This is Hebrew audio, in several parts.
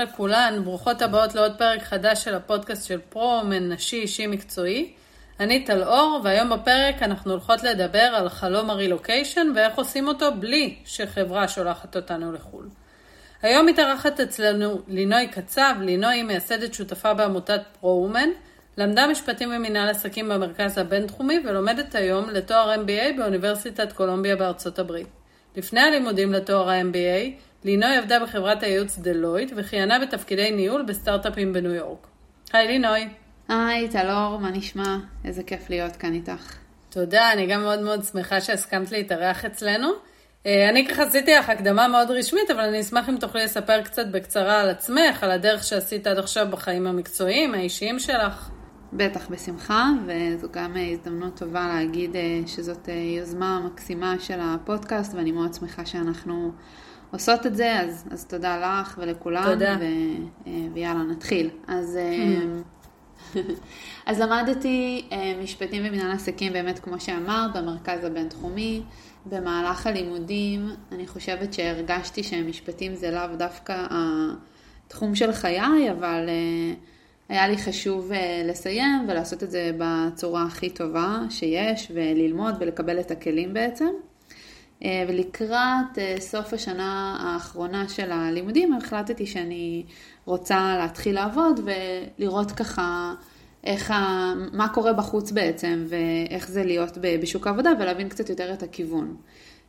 לכולן, ברוכות הבאות לעוד פרק חדש של הפודקאסט של פרו-אומן נשי אישי מקצועי. אני טל אור, והיום בפרק אנחנו הולכות לדבר על חלום הרילוקיישן ואיך עושים אותו בלי שחברה שולחת אותנו לחו"ל. היום מתארחת אצלנו לינוי קצב, לינוי היא מייסדת שותפה בעמותת פרו-אומן, למדה משפטים ומנהל עסקים במרכז הבינתחומי ולומדת היום לתואר MBA באוניברסיטת קולומביה בארצות הברית. לפני הלימודים לתואר ה-MBA, לינוי עבדה בחברת הייעוץ דלויט וכיהנה בתפקידי ניהול בסטארט-אפים בניו יורק. היי לינוי. היי, טלור, מה נשמע? איזה כיף להיות כאן איתך. תודה, אני גם מאוד מאוד שמחה שהסכמת להתארח אצלנו. אה, אני ככה עשיתי לך הקדמה מאוד רשמית, אבל אני אשמח אם תוכלי לספר קצת בקצרה על עצמך, על הדרך שעשית עד עכשיו בחיים המקצועיים, האישיים שלך. בטח, בשמחה, וזו גם הזדמנות טובה להגיד אה, שזאת אה, יוזמה מקסימה של הפודקאסט, ואני מאוד שמחה שאנחנו עושות את זה, אז, אז תודה לך ולכולם. תודה. ו, ויאללה, נתחיל. אז... אז למדתי משפטים ומנהל עסקים באמת כמו שאמרת במרכז הבינתחומי. במהלך הלימודים אני חושבת שהרגשתי שמשפטים זה לאו דווקא התחום של חיי, אבל היה לי חשוב לסיים ולעשות את זה בצורה הכי טובה שיש וללמוד ולקבל את הכלים בעצם. ולקראת סוף השנה האחרונה של הלימודים החלטתי שאני רוצה להתחיל לעבוד ולראות ככה איך ה... מה קורה בחוץ בעצם ואיך זה להיות בשוק העבודה ולהבין קצת יותר את הכיוון.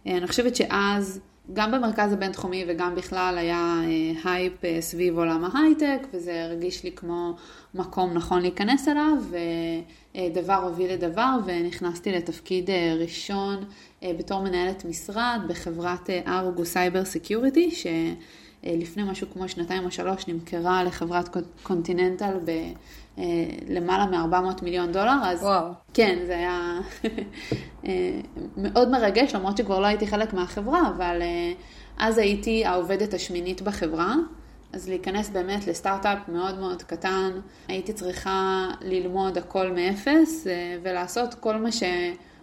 אני חושבת שאז גם במרכז הבינתחומי וגם בכלל היה הייפ סביב עולם ההייטק וזה הרגיש לי כמו מקום נכון להיכנס אליו ודבר הוביל לדבר ונכנסתי לתפקיד ראשון בתור מנהלת משרד בחברת Argus Cyber Security שלפני משהו כמו שנתיים או שלוש נמכרה לחברת Continental ב... למעלה מ-400 מיליון דולר, אז וואו. כן, זה היה מאוד מרגש, למרות שכבר לא הייתי חלק מהחברה, אבל אז הייתי העובדת השמינית בחברה, אז להיכנס באמת לסטארט-אפ מאוד מאוד קטן, הייתי צריכה ללמוד הכל מאפס ולעשות כל מה, ש...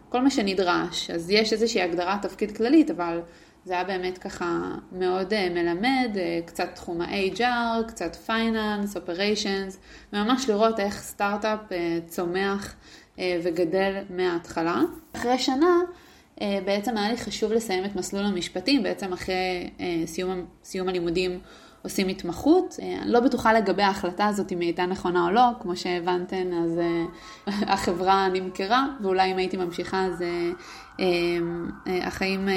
כל מה שנדרש. אז יש איזושהי הגדרת תפקיד כללית, אבל זה היה באמת ככה מאוד מלמד, קצת תחום ה- HR, קצת finance, operations, וממש לראות איך סטארט-אפ צומח וגדל מההתחלה. אחרי שנה בעצם היה לי חשוב לסיים את מסלול המשפטים, בעצם אחרי סיום, סיום הלימודים עושים התמחות. אני לא בטוחה לגבי ההחלטה הזאת אם היא הייתה נכונה או לא, כמו שהבנתן אז החברה נמכרה, ואולי אם הייתי ממשיכה אז החיים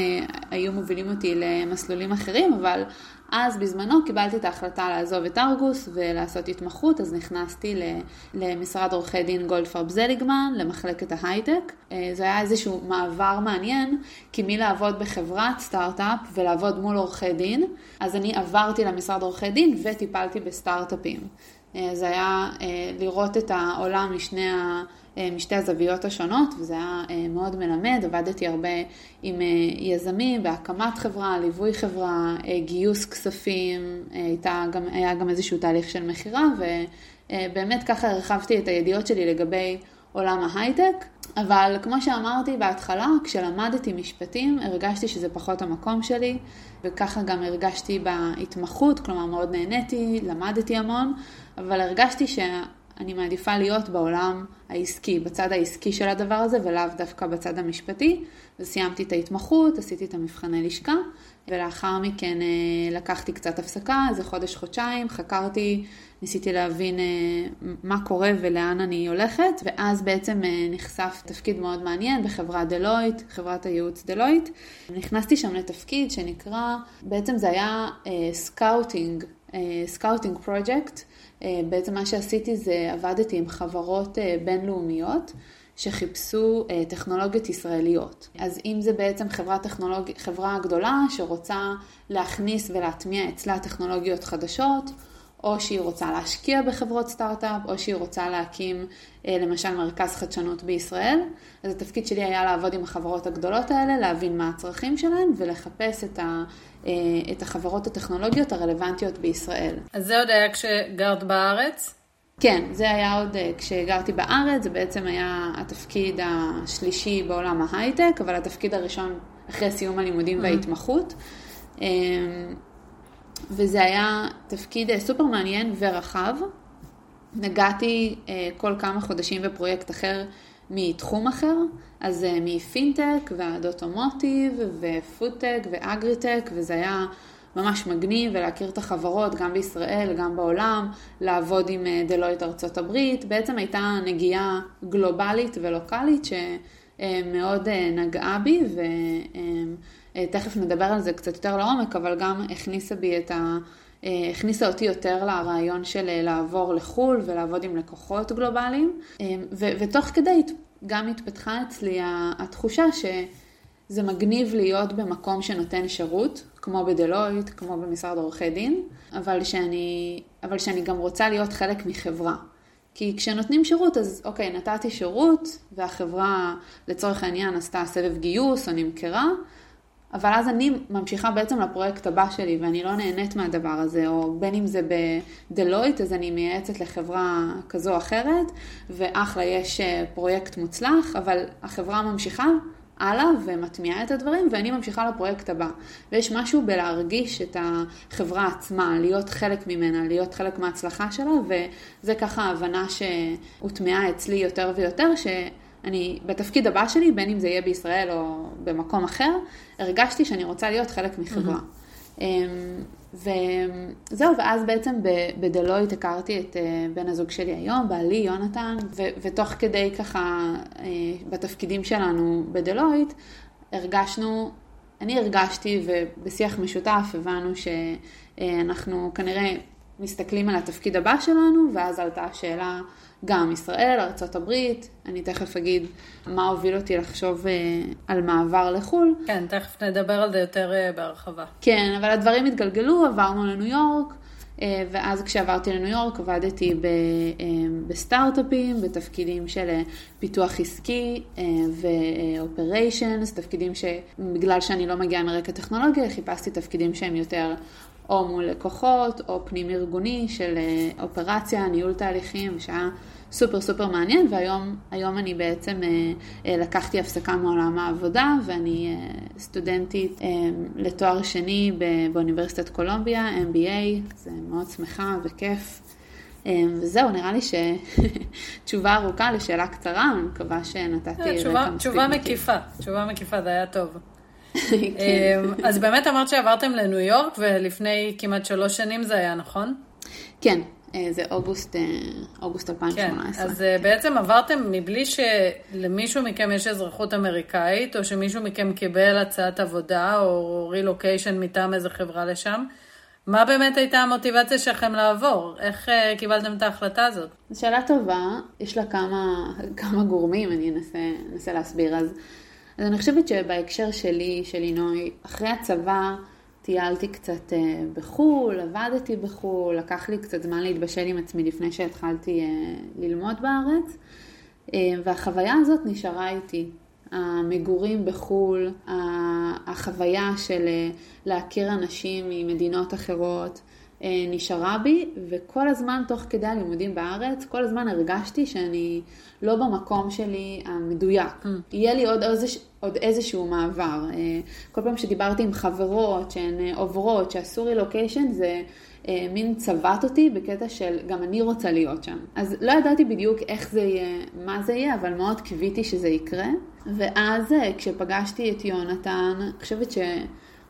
היו מובילים אותי למסלולים אחרים, אבל אז בזמנו קיבלתי את ההחלטה לעזוב את ארגוס ולעשות התמחות, אז נכנסתי למשרד עורכי דין גולדפרב זליגמן, למחלקת ההייטק. זה היה איזשהו מעבר מעניין, כי מלעבוד בחברת סטארט-אפ ולעבוד מול עורכי דין, אז אני עברתי למשרד עורכי דין וטיפלתי בסטארט-אפים. זה היה לראות את העולם משני ה... משתי הזוויות השונות, וזה היה מאוד מלמד, עבדתי הרבה עם יזמים בהקמת חברה, ליווי חברה, גיוס כספים, גם, היה גם איזשהו תהליך של מכירה, ובאמת ככה הרחבתי את הידיעות שלי לגבי עולם ההייטק. אבל כמו שאמרתי בהתחלה, כשלמדתי משפטים, הרגשתי שזה פחות המקום שלי, וככה גם הרגשתי בהתמחות, כלומר מאוד נהניתי, למדתי המון, אבל הרגשתי שה... אני מעדיפה להיות בעולם העסקי, בצד העסקי של הדבר הזה, ולאו דווקא בצד המשפטי. וסיימתי את ההתמחות, עשיתי את המבחני לשכה, ולאחר מכן לקחתי קצת הפסקה, איזה חודש-חודשיים, חקרתי, ניסיתי להבין מה קורה ולאן אני הולכת, ואז בעצם נחשף תפקיד מאוד מעניין בחברת דלויט, חברת הייעוץ דלויט. נכנסתי שם לתפקיד שנקרא, בעצם זה היה scouting, scouting project. בעצם מה שעשיתי זה עבדתי עם חברות בינלאומיות שחיפשו טכנולוגיות ישראליות. אז אם זה בעצם חברה, טכנולוג... חברה גדולה שרוצה להכניס ולהטמיע אצלה טכנולוגיות חדשות, או שהיא רוצה להשקיע בחברות סטארט-אפ, או שהיא רוצה להקים למשל מרכז חדשנות בישראל. אז התפקיד שלי היה לעבוד עם החברות הגדולות האלה, להבין מה הצרכים שלהן ולחפש את, ה, את החברות הטכנולוגיות הרלוונטיות בישראל. אז זה עוד היה כשגרת בארץ? כן, זה היה עוד כשגרתי בארץ, זה בעצם היה התפקיד השלישי בעולם ההייטק, אבל התפקיד הראשון אחרי סיום הלימודים וההתמחות. וזה היה תפקיד סופר מעניין ורחב. נגעתי כל כמה חודשים בפרויקט אחר מתחום אחר, אז מפינטק ועד אוטומוטיב ופודטק ואגריטק, וזה היה ממש מגניב ולהכיר את החברות גם בישראל, גם בעולם, לעבוד עם דלויט ארצות הברית. בעצם הייתה נגיעה גלובלית ולוקאלית שמאוד נגעה בי, ותכף נדבר על זה קצת יותר לעומק, אבל גם הכניסה בי את ה... הכניסה אותי יותר לרעיון של לעבור לחו"ל ולעבוד עם לקוחות גלובליים, ו- ותוך כדי גם התפתחה אצלי התחושה שזה מגניב להיות במקום שנותן שירות, כמו בדלויט, כמו במשרד עורכי דין, אבל שאני, אבל שאני גם רוצה להיות חלק מחברה. כי כשנותנים שירות, אז אוקיי, נתתי שירות, והחברה לצורך העניין עשתה סבב גיוס או נמכרה, אבל אז אני ממשיכה בעצם לפרויקט הבא שלי ואני לא נהנית מהדבר הזה, או בין אם זה בדלויט, אז אני מייעצת לחברה כזו או אחרת, ואחלה, יש פרויקט מוצלח, אבל החברה ממשיכה הלאה ומטמיעה את הדברים, ואני ממשיכה לפרויקט הבא. ויש משהו בלהרגיש את החברה עצמה, להיות חלק ממנה, להיות חלק מההצלחה שלה, וזה ככה ההבנה שהוטמעה אצלי יותר ויותר, ש... אני, בתפקיד הבא שלי, בין אם זה יהיה בישראל או במקום אחר, הרגשתי שאני רוצה להיות חלק מחברה. Mm-hmm. וזהו, ואז בעצם בדלויט הכרתי את אה, בן הזוג שלי היום, בעלי יונתן, ו- ותוך כדי ככה, אה, בתפקידים שלנו בדלויט, הרגשנו, אני הרגשתי, ובשיח משותף הבנו שאנחנו כנראה מסתכלים על התפקיד הבא שלנו, ואז עלתה השאלה, גם ישראל, ארה"ב, אני תכף אגיד מה הוביל אותי לחשוב אה, על מעבר לחו"ל. כן, תכף נדבר על זה יותר אה, בהרחבה. כן, אבל הדברים התגלגלו, עברנו לניו יורק, אה, ואז כשעברתי לניו יורק עבדתי בסטארט-אפים, בתפקידים של פיתוח עסקי ו-operations, תפקידים שבגלל שאני לא מגיעה מרקע טכנולוגיה, חיפשתי תפקידים שהם יותר או מול לקוחות, או פנים ארגוני של אופרציה, ניהול תהליכים, שהיה סופר סופר מעניין, והיום אני בעצם לקחתי הפסקה מעולם העבודה, ואני סטודנטית לתואר שני באוניברסיטת קולומביה, MBA, זה מאוד שמחה וכיף. וזהו, נראה לי שתשובה ארוכה לשאלה קצרה, אני מקווה שנתתי רקע מספיק. תשובה מקיפה, תשובה מקיפה, זה היה טוב. אז באמת אמרת שעברתם לניו יורק, ולפני כמעט שלוש שנים זה היה, נכון? כן, זה אוגוסט, אוגוסט 2018. כן, אז בעצם עברתם מבלי שלמישהו מכם יש אזרחות אמריקאית, או שמישהו מכם קיבל הצעת עבודה, או רילוקיישן מטעם איזה חברה לשם. מה באמת הייתה המוטיבציה שלכם לעבור? איך קיבלתם את ההחלטה הזאת? זו שאלה טובה, יש לה כמה, כמה גורמים, אני אנסה, אנסה להסביר. אז אז אני חושבת שבהקשר שלי, של לינוי, אחרי הצבא טיילתי קצת בחו"ל, עבדתי בחו"ל, לקח לי קצת זמן להתבשל עם עצמי לפני שהתחלתי ללמוד בארץ, והחוויה הזאת נשארה איתי. המגורים בחו"ל, החוויה של להכיר אנשים ממדינות אחרות, נשארה בי, וכל הזמן תוך כדי הלימודים בארץ, כל הזמן הרגשתי שאני לא במקום שלי המדויק. Mm. יהיה לי עוד, איזוש, עוד איזשהו מעבר. כל פעם שדיברתי עם חברות שהן עוברות, שעשו רילוקיישן, זה מין צבט אותי בקטע של גם אני רוצה להיות שם. אז לא ידעתי בדיוק איך זה יהיה, מה זה יהיה, אבל מאוד קיוויתי שזה יקרה. ואז כשפגשתי את יונתן, אני חושבת ש...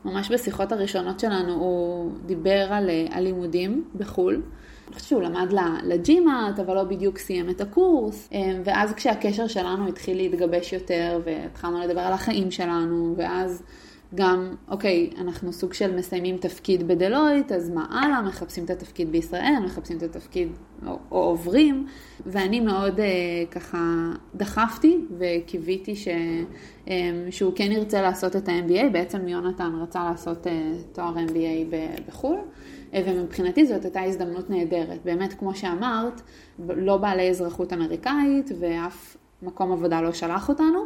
ממש בשיחות הראשונות שלנו הוא דיבר על, על לימודים בחו"ל. אני חושבת שהוא למד לג'ימאט, אבל לא בדיוק סיים את הקורס. ואז כשהקשר שלנו התחיל להתגבש יותר, והתחלנו לדבר על החיים שלנו, ואז גם, אוקיי, אנחנו סוג של מסיימים תפקיד בדלויט, אז מה הלאה? מחפשים את התפקיד בישראל, מחפשים את התפקיד, או, או עוברים. ואני מאוד אה, ככה דחפתי וקיוויתי ש, אה, שהוא כן ירצה לעשות את ה-MBA. בעצם יונתן רצה לעשות אה, תואר MBA בחו"ל. ומבחינתי זאת הייתה הזדמנות נהדרת. באמת, כמו שאמרת, לא בעלי אזרחות אמריקאית ואף מקום עבודה לא שלח אותנו,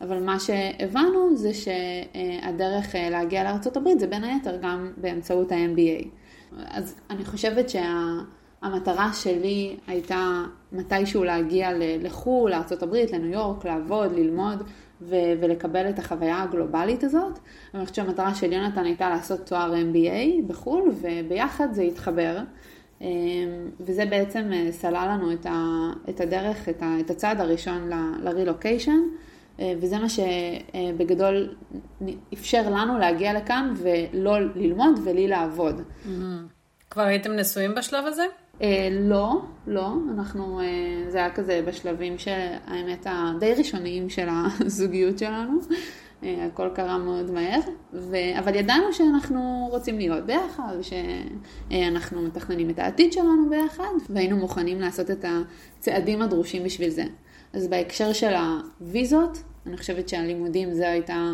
אבל מה שהבנו זה שהדרך להגיע לארה"ב זה בין היתר גם באמצעות ה-MBA. אז אני חושבת שהמטרה שלי הייתה מתישהו להגיע לחו"ל, לארה"ב, לניו יורק, לעבוד, ללמוד, ו- ולקבל את החוויה הגלובלית הזאת. אני חושבת שהמטרה של יונתן הייתה לעשות תואר MBA בחו"ל, וביחד זה התחבר. אמ, וזה בעצם אה, סלל לנו את, ה- את הדרך, את, ה- את הצעד הראשון ל-relocation, אה, וזה מה שבגדול אפשר לנו להגיע לכאן ולא ללמוד ולי לעבוד. Mm-hmm. כבר הייתם נשואים בשלב הזה? אה, לא, לא, אנחנו, אה, זה היה כזה בשלבים שהאמת הדי ראשוניים של הזוגיות שלנו, אה, הכל קרה מאוד מהר, ו... אבל ידענו שאנחנו רוצים להיות ביחד, ושאנחנו מתכננים את העתיד שלנו ביחד, והיינו מוכנים לעשות את הצעדים הדרושים בשביל זה. אז בהקשר של הוויזות, אני חושבת שהלימודים זו הייתה,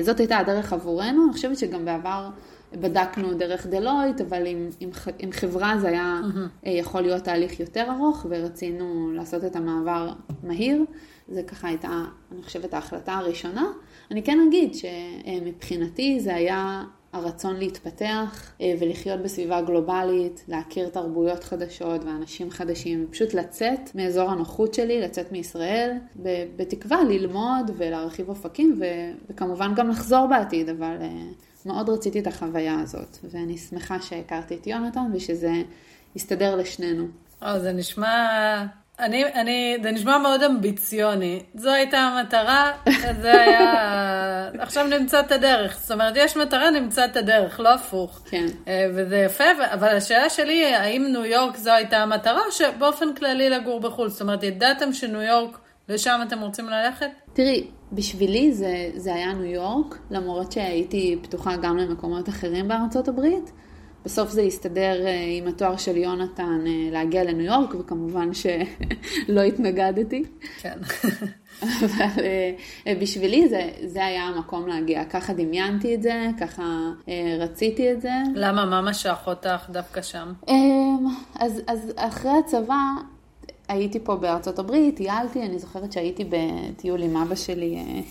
זאת הייתה הדרך עבורנו, אני חושבת שגם בעבר בדקנו דרך דלויט, אבל עם, עם, עם חברה זה היה mm-hmm. יכול להיות תהליך יותר ארוך, ורצינו לעשות את המעבר מהיר. זה ככה הייתה, אני חושבת, ההחלטה הראשונה. אני כן אגיד שמבחינתי זה היה הרצון להתפתח אה, ולחיות בסביבה גלובלית, להכיר תרבויות חדשות ואנשים חדשים, פשוט לצאת מאזור הנוחות שלי, לצאת מישראל, בתקווה ללמוד ולהרחיב אופקים וכמובן גם לחזור בעתיד, אבל אה, מאוד רציתי את החוויה הזאת, ואני שמחה שהכרתי את יונתן ושזה יסתדר לשנינו. או, זה נשמע... אני, אני, זה נשמע מאוד אמביציוני. זו הייתה המטרה, זה היה... עכשיו נמצא את הדרך. זאת אומרת, יש מטרה, נמצא את הדרך, לא הפוך. כן. אה, וזה יפה, אבל השאלה שלי, האם ניו יורק זו הייתה המטרה, או שבאופן כללי לגור בחו"ל? זאת אומרת, ידעתם שניו יורק, לשם אתם רוצים ללכת? תראי, בשבילי זה, זה היה ניו יורק, למרות שהייתי פתוחה גם למקומות אחרים בארצות הברית. בסוף זה הסתדר אה, עם התואר של יונתן אה, להגיע לניו יורק, וכמובן שלא התנגדתי. כן. אבל אה, בשבילי זה, זה היה המקום להגיע. ככה דמיינתי את זה, ככה רציתי את זה. למה? מה משך אותך דווקא שם? אמ, אז, אז אחרי הצבא הייתי פה בארצות הברית, טיילתי, אני זוכרת שהייתי בטיול עם אבא שלי,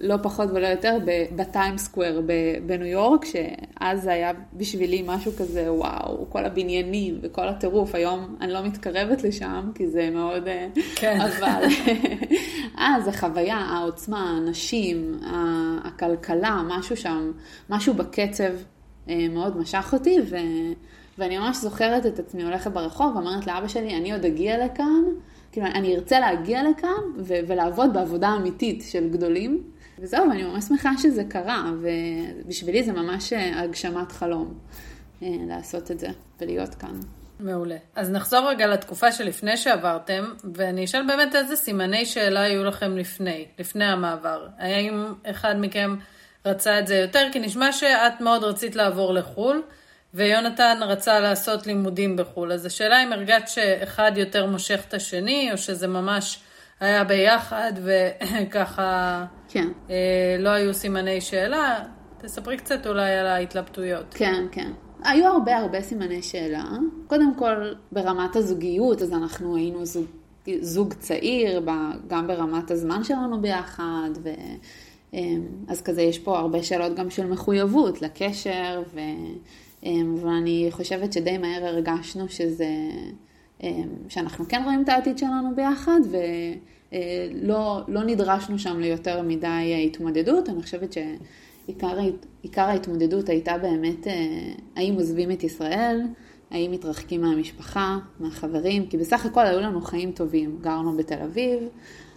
לא פחות ולא יותר, בטיים סקוואר בניו יורק, שאז זה היה בשבילי משהו כזה, וואו, כל הבניינים וכל הטירוף, היום אני לא מתקרבת לשם, כי זה מאוד... אה, כן. אבל אז החוויה, העוצמה, האנשים, הכלכלה, משהו שם, משהו בקצב אה, מאוד משך אותי, ו... ואני ממש זוכרת את עצמי הולכת ברחוב ואומרת לאבא שלי, אני עוד אגיע לכאן, כאילו אני ארצה להגיע לכאן ו- ולעבוד בעבודה אמיתית של גדולים. וזהו, ואני ממש שמחה שזה קרה, ובשבילי זה ממש אה, הגשמת חלום אה, לעשות את זה ולהיות כאן. מעולה. אז נחזור רגע לתקופה שלפני שעברתם, ואני אשאל באמת איזה סימני שאלה היו לכם לפני, לפני המעבר. האם אחד מכם רצה את זה יותר? כי נשמע שאת מאוד רצית לעבור לחו"ל. ויונתן רצה לעשות לימודים בחו"ל. אז השאלה אם הרגשת שאחד יותר מושך את השני, או שזה ממש היה ביחד וככה כן. אה, לא היו סימני שאלה. תספרי קצת אולי על ההתלבטויות. כן, כן. היו הרבה הרבה סימני שאלה. קודם כל, ברמת הזוגיות, אז אנחנו היינו זוג, זוג צעיר, גם ברמת הזמן שלנו ביחד, ו... אה, אז כזה יש פה הרבה שאלות גם של מחויבות לקשר, ו... אמ, ואני חושבת שדי מהר הרגשנו שזה, אמ, שאנחנו כן רואים את העתיד שלנו ביחד, ולא לא נדרשנו שם ליותר מדי התמודדות. אני חושבת שעיקר ההתמודדות הייתה באמת, אה, האם עוזבים את ישראל, האם מתרחקים מהמשפחה, מהחברים, כי בסך הכל היו לנו חיים טובים. גרנו בתל אביב,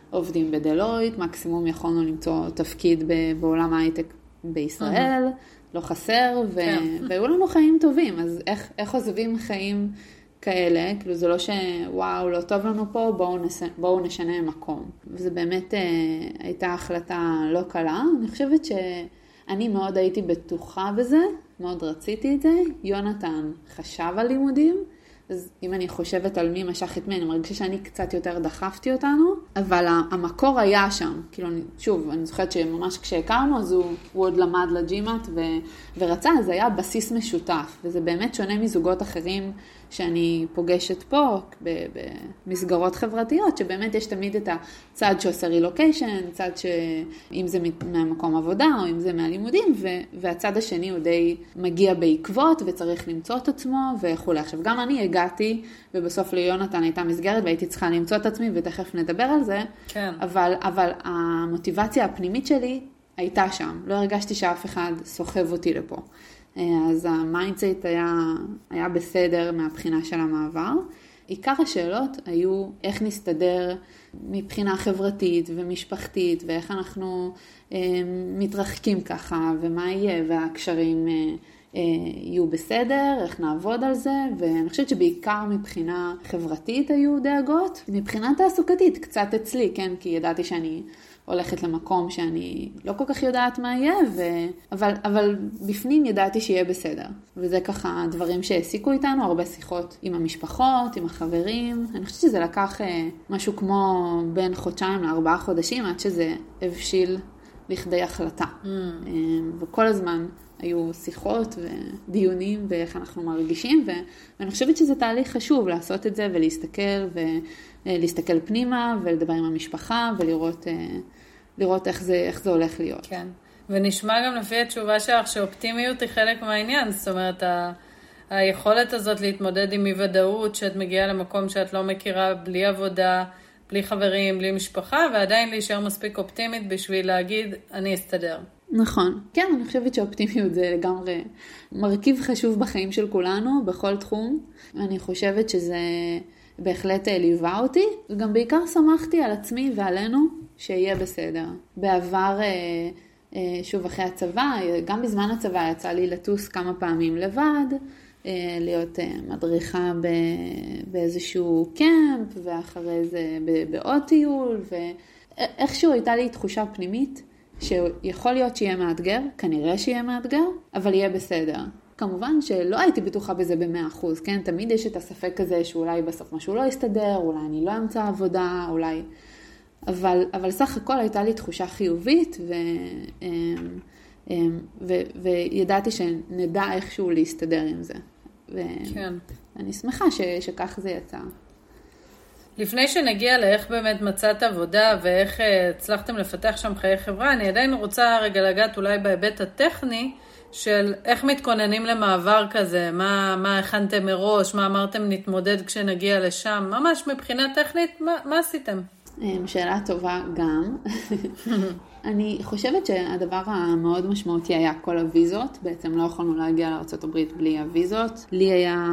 עובדים בדלויט, מקסימום יכולנו למצוא תפקיד בעולם ההייטק בישראל. Mm-hmm. לא חסר, ו... כן. והיו לנו חיים טובים, אז איך, איך עוזבים חיים כאלה? כאילו זה לא שוואו, לא טוב לנו פה, בואו, נס... בואו נשנה מקום. וזו באמת אה, הייתה החלטה לא קלה. אני חושבת שאני מאוד הייתי בטוחה בזה, מאוד רציתי את זה. יונתן חשב על לימודים. אז אם אני חושבת על מי משך את מי, אני מרגישה שאני קצת יותר דחפתי אותנו, אבל המקור היה שם. כאילו, שוב, אני זוכרת שממש כשהכרנו, אז הוא, הוא עוד למד לג'ימאט ורצה, אז היה בסיס משותף, וזה באמת שונה מזוגות אחרים שאני פוגשת פה במסגרות חברתיות, שבאמת יש תמיד את הצד שעושה רילוקיישן, צד שאם זה מהמקום עבודה או אם זה מהלימודים, והצד השני הוא די מגיע בעקבות וצריך למצוא את עצמו וכולי. עכשיו, גם אני הגעתי, ובסוף ליונתן הייתה מסגרת והייתי צריכה למצוא את עצמי, ותכף נדבר על זה. כן. אבל, אבל המוטיבציה הפנימית שלי הייתה שם. לא הרגשתי שאף אחד סוחב אותי לפה. אה, אז ה mindset היה, היה בסדר מהבחינה של המעבר. עיקר השאלות היו איך נסתדר מבחינה חברתית ומשפחתית, ואיך אנחנו אה, מתרחקים ככה, ומה יהיה, והקשרים אה, אה, יהיו בסדר, איך נעבוד על זה, ואני חושבת שבעיקר מבחינה חברתית היו דאגות. מבחינה תעסוקתית, קצת אצלי, כן, כי ידעתי שאני הולכת למקום שאני לא כל כך יודעת מה יהיה, ו... אבל, אבל בפנים ידעתי שיהיה בסדר. וזה ככה דברים שהעסיקו איתנו, הרבה שיחות עם המשפחות, עם החברים. אני חושבת שזה לקח אה, משהו כמו בין חודשיים לארבעה חודשים עד שזה הבשיל לכדי החלטה. Mm. אה, וכל הזמן היו שיחות ודיונים באיך אנחנו מרגישים, ו... ואני חושבת שזה תהליך חשוב לעשות את זה ולהסתכל ולהסתכל פנימה ולדבר עם המשפחה ולראות לראות איך זה, איך זה הולך להיות. כן, ונשמע גם לפי התשובה שלך שאופטימיות היא חלק מהעניין, זאת אומרת, ה... היכולת הזאת להתמודד עם אי ודאות, שאת מגיעה למקום שאת לא מכירה, בלי עבודה, בלי חברים, בלי משפחה, ועדיין להישאר מספיק אופטימית בשביל להגיד, אני אסתדר. נכון. כן, אני חושבת שאופטימיות זה לגמרי מרכיב חשוב בחיים של כולנו, בכל תחום. אני חושבת שזה בהחלט ליווה אותי, וגם בעיקר שמחתי על עצמי ועלינו, שיהיה בסדר. בעבר, אה, אה, שוב אחרי הצבא, גם בזמן הצבא יצא לי לטוס כמה פעמים לבד, אה, להיות מדריכה באיזשהו קמפ, ואחרי זה בעוד טיול, ואיכשהו הייתה לי תחושה פנימית שיכול להיות שיהיה מאתגר, כנראה שיהיה מאתגר, אבל יהיה בסדר. כמובן שלא הייתי בטוחה בזה במאה אחוז, כן? תמיד יש את הספק הזה שאולי בסוף משהו לא יסתדר, אולי אני לא אמצא עבודה, אולי... אבל, אבל סך הכל הייתה לי תחושה חיובית, ו, אמ, אמ, ו, וידעתי שנדע איכשהו להסתדר עם זה. כן. ואני שמחה ש, שכך זה יצא. לפני שנגיע לאיך באמת מצאת עבודה ואיך אה, הצלחתם לפתח שם חיי חברה, אני עדיין רוצה רגע לגעת אולי בהיבט הטכני של איך מתכוננים למעבר כזה, מה, מה הכנתם מראש, מה אמרתם נתמודד כשנגיע לשם, ממש מבחינה טכנית, מה, מה עשיתם? אמ, שאלה טובה גם. אני חושבת שהדבר המאוד משמעותי היה כל הוויזות, בעצם לא יכולנו להגיע לארה"ב בלי הוויזות. לי היה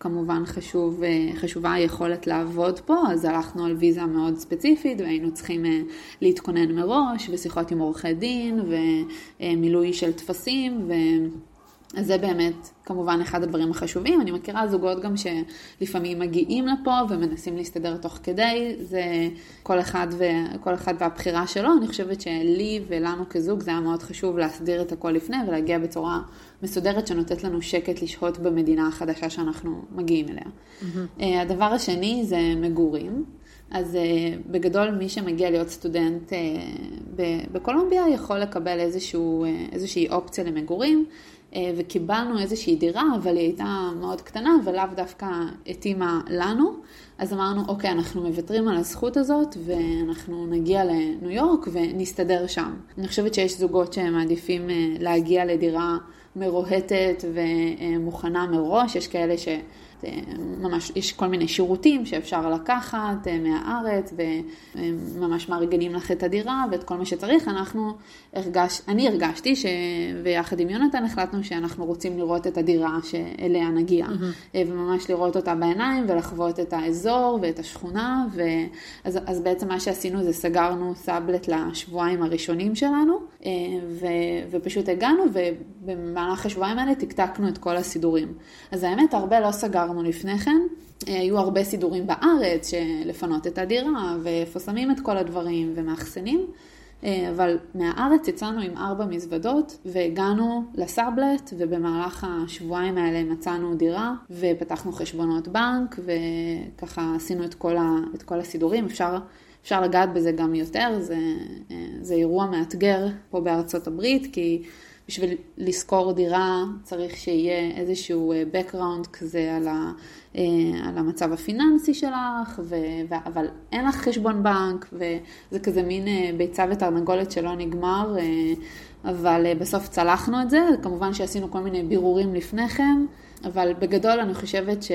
כמובן חשוב, אה, חשובה היכולת לעבוד פה, אז הלכנו על ויזה מאוד ספציפית והיינו צריכים אה, להתכונן מראש, ושיחות עם עורכי דין, ומילוי של טפסים, ו... אז זה באמת כמובן אחד הדברים החשובים. אני מכירה זוגות גם שלפעמים מגיעים לפה ומנסים להסתדר תוך כדי, זה כל אחד, ו... כל אחד והבחירה שלו. אני חושבת שלי ולנו כזוג זה היה מאוד חשוב להסדיר את הכל לפני ולהגיע בצורה מסודרת שנותנת לנו שקט לשהות במדינה החדשה שאנחנו מגיעים אליה. Mm-hmm. הדבר השני זה מגורים. אז uh, בגדול מי שמגיע להיות סטודנט uh, בקולומביה יכול לקבל איזשהו, uh, איזושהי אופציה למגורים. אה, וקיבלנו איזושהי דירה, אבל היא הייתה מאוד קטנה ולאו דווקא התאימה לנו. אז אמרנו, אוקיי, אנחנו מוותרים על הזכות הזאת ואנחנו נגיע לניו יורק ונסתדר שם. אני חושבת שיש זוגות שמעדיפים אה, להגיע לדירה מרוהטת ומוכנה מראש, יש כאלה ש... ממש, יש כל מיני שירותים שאפשר לקחת אה, מהארץ וממש מארגנים לך את הדירה ואת כל מה שצריך. אנחנו הרגש, אני הרגשתי ש... ויחד עם יונתן החלטנו שאנחנו רוצים לראות את הדירה שאליה נגיע mm-hmm. וממש לראות אותה בעיניים ולחוות את האזור ואת השכונה. ואז, אז בעצם מה שעשינו זה סגרנו סאבלט לשבועיים הראשונים שלנו אה, ו... ופשוט הגענו ובמהלך השבועיים האלה תקתקנו את כל הסידורים. אז האמת הרבה לא סגרנו. שהכרנו לפני כן. אה, היו הרבה סידורים בארץ, לפנות את הדירה, ואיפה שמים את כל הדברים, ומאחסנים. אה, אבל מהארץ יצאנו עם ארבע מזוודות והגענו לסאבלט ובמהלך השבועיים האלה מצאנו דירה ופתחנו חשבונות בנק וככה עשינו את כל, ה, את כל הסידורים. אפשר, אפשר לגעת בזה גם יותר, זה, אה, זה אירוע מאתגר פה בארצות הברית כי בשביל לשכור דירה צריך שיהיה איזשהו אה, background כזה על, ה, אה, על המצב הפיננסי שלך, ו, ו, אבל אין לך חשבון בנק, וזה כזה מין אה, ביצה ותרנגולת שלא נגמר, אבל בסוף צלחנו את זה, כמובן שעשינו כל מיני בירורים לפני כן, אבל בגדול אני חושבת ש...